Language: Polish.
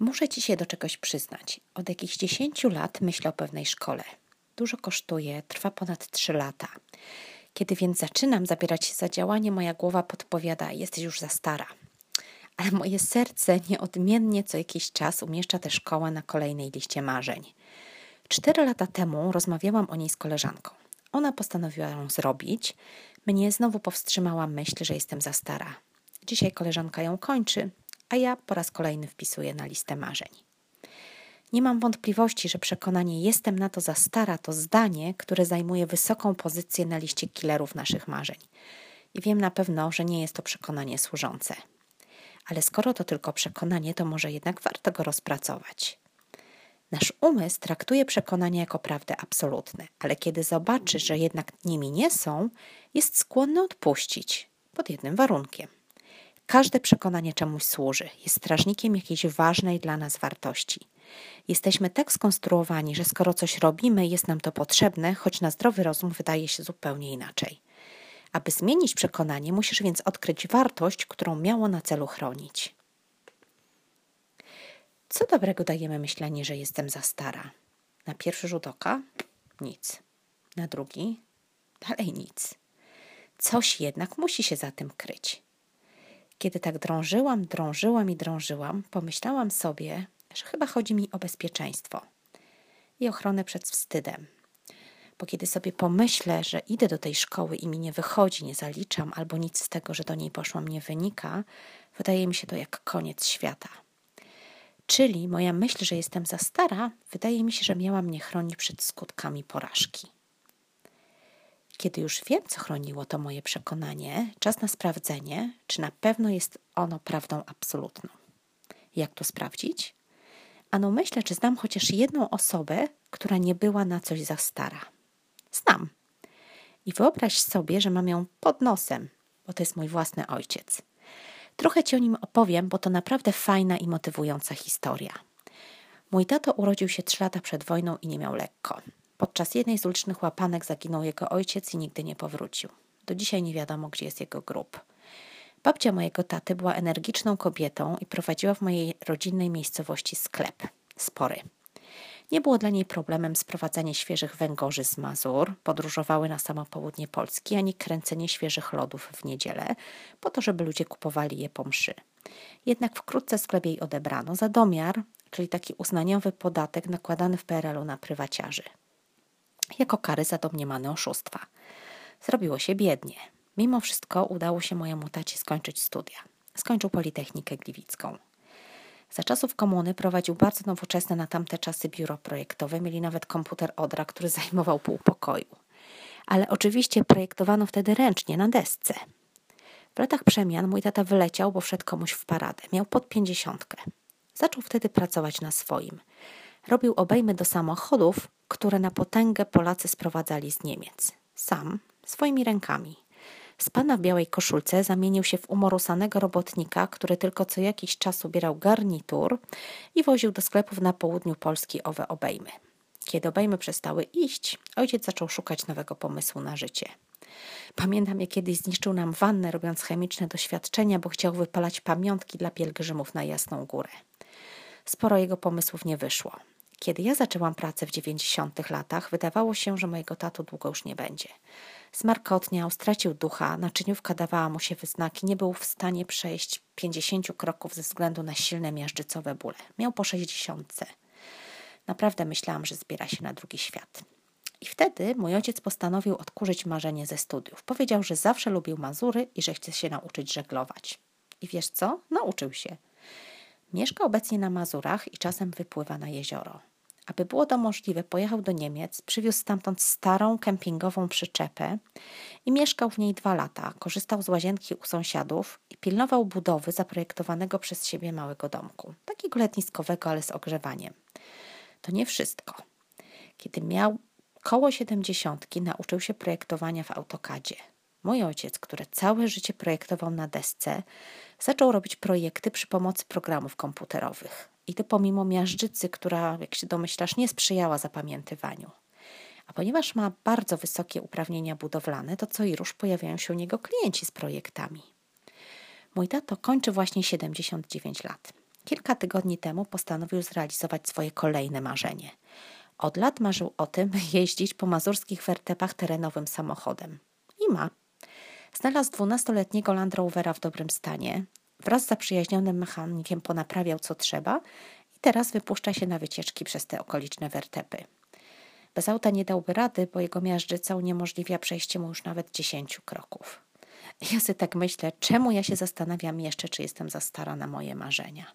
Muszę ci się do czegoś przyznać. Od jakichś 10 lat myślę o pewnej szkole. Dużo kosztuje, trwa ponad 3 lata. Kiedy więc zaczynam zabierać się za działanie, moja głowa podpowiada: Jesteś już za stara. Ale moje serce nieodmiennie co jakiś czas umieszcza tę szkołę na kolejnej liście marzeń. Cztery lata temu rozmawiałam o niej z koleżanką. Ona postanowiła ją zrobić. Mnie znowu powstrzymała myśl, że jestem za stara. Dzisiaj koleżanka ją kończy, a ja po raz kolejny wpisuję na listę marzeń. Nie mam wątpliwości, że przekonanie jestem na to za stara to zdanie, które zajmuje wysoką pozycję na liście killerów naszych marzeń. I wiem na pewno, że nie jest to przekonanie służące. Ale skoro to tylko przekonanie, to może jednak warto go rozpracować. Nasz umysł traktuje przekonania jako prawdę absolutne, ale kiedy zobaczy, że jednak nimi nie są, jest skłonny odpuścić pod jednym warunkiem. Każde przekonanie czemuś służy, jest strażnikiem jakiejś ważnej dla nas wartości. Jesteśmy tak skonstruowani, że skoro coś robimy, jest nam to potrzebne, choć na zdrowy rozum wydaje się zupełnie inaczej. Aby zmienić przekonanie, musisz więc odkryć wartość, którą miało na celu chronić. Co dobrego dajemy myślenie, że jestem za stara? Na pierwszy rzut oka nic. Na drugi dalej nic. Coś jednak musi się za tym kryć. Kiedy tak drążyłam, drążyłam i drążyłam, pomyślałam sobie, że chyba chodzi mi o bezpieczeństwo i ochronę przed wstydem. Bo kiedy sobie pomyślę, że idę do tej szkoły i mi nie wychodzi, nie zaliczam, albo nic z tego, że do niej poszłam, nie wynika, wydaje mi się to jak koniec świata. Czyli moja myśl, że jestem za stara, wydaje mi się, że miała mnie chronić przed skutkami porażki. Kiedy już wiem, co chroniło to moje przekonanie, czas na sprawdzenie, czy na pewno jest ono prawdą absolutną. Jak to sprawdzić? Ano myślę, czy znam chociaż jedną osobę, która nie była na coś za stara. Znam. I wyobraź sobie, że mam ją pod nosem, bo to jest mój własny ojciec. Trochę Ci o nim opowiem, bo to naprawdę fajna i motywująca historia. Mój tato urodził się trzy lata przed wojną i nie miał lekko. Podczas jednej z ulicznych łapanek zaginął jego ojciec i nigdy nie powrócił. Do dzisiaj nie wiadomo, gdzie jest jego grób. Babcia mojego taty była energiczną kobietą i prowadziła w mojej rodzinnej miejscowości sklep. Spory. Nie było dla niej problemem sprowadzanie świeżych węgorzy z Mazur, podróżowały na samo południe Polski, ani kręcenie świeżych lodów w niedzielę, po to, żeby ludzie kupowali je po mszy. Jednak wkrótce sklep jej odebrano za domiar, czyli taki uznaniowy podatek nakładany w PRL-u na prywaciarzy. Jako kary za domniemane oszustwa. Zrobiło się biednie. Mimo wszystko udało się mojemu tacie skończyć studia. Skończył Politechnikę Gliwicką. Za czasów komuny prowadził bardzo nowoczesne na tamte czasy biuro projektowe, mieli nawet komputer Odra, który zajmował pół pokoju. Ale oczywiście projektowano wtedy ręcznie, na desce. W latach przemian mój tata wyleciał, bo wszedł komuś w paradę. Miał pod pięćdziesiątkę. Zaczął wtedy pracować na swoim. Robił obejmy do samochodów, które na potęgę Polacy sprowadzali z Niemiec. Sam, swoimi rękami. Z pana w białej koszulce zamienił się w umorusanego robotnika, który tylko co jakiś czas ubierał garnitur i woził do sklepów na południu Polski owe obejmy. Kiedy obejmy przestały iść, ojciec zaczął szukać nowego pomysłu na życie. Pamiętam, jak kiedyś zniszczył nam wannę, robiąc chemiczne doświadczenia, bo chciał wypalać pamiątki dla pielgrzymów na Jasną Górę. Sporo jego pomysłów nie wyszło. Kiedy ja zaczęłam pracę w 90 latach, wydawało się, że mojego tatu długo już nie będzie. Zmarkotniał, stracił ducha, naczyniówka dawała mu się wyznaki, nie był w stanie przejść 50 kroków ze względu na silne miażdżycowe bóle. Miał po 60. Naprawdę myślałam, że zbiera się na drugi świat. I wtedy mój ojciec postanowił odkurzyć marzenie ze studiów. Powiedział, że zawsze lubił Mazury i że chce się nauczyć żeglować. I wiesz co? Nauczył się. Mieszka obecnie na Mazurach i czasem wypływa na jezioro. Aby było to możliwe, pojechał do Niemiec, przywiózł stamtąd starą kempingową przyczepę i mieszkał w niej dwa lata. Korzystał z łazienki u sąsiadów i pilnował budowy zaprojektowanego przez siebie małego domku, takiego letniskowego, ale z ogrzewaniem. To nie wszystko. Kiedy miał koło siedemdziesiątki, nauczył się projektowania w AutoCADzie. Mój ojciec, który całe życie projektował na desce, zaczął robić projekty przy pomocy programów komputerowych. I to pomimo miażdżycy, która, jak się domyślasz, nie sprzyjała zapamiętywaniu. A ponieważ ma bardzo wysokie uprawnienia budowlane, to co i róż pojawiają się u niego klienci z projektami. Mój tato kończy właśnie 79 lat. kilka tygodni temu postanowił zrealizować swoje kolejne marzenie. Od lat marzył o tym, by jeździć po mazurskich wertepach terenowym samochodem. I ma. Znalazł dwunastoletniego Land Rovera w dobrym stanie. Wraz z zaprzyjaźnionym mechanikiem ponaprawiał co trzeba i teraz wypuszcza się na wycieczki przez te okoliczne wertepy. Bez auta nie dałby rady, bo jego miażdżyca uniemożliwia przejście mu już nawet dziesięciu kroków. Ja sobie tak myślę, czemu ja się zastanawiam jeszcze, czy jestem za stara na moje marzenia.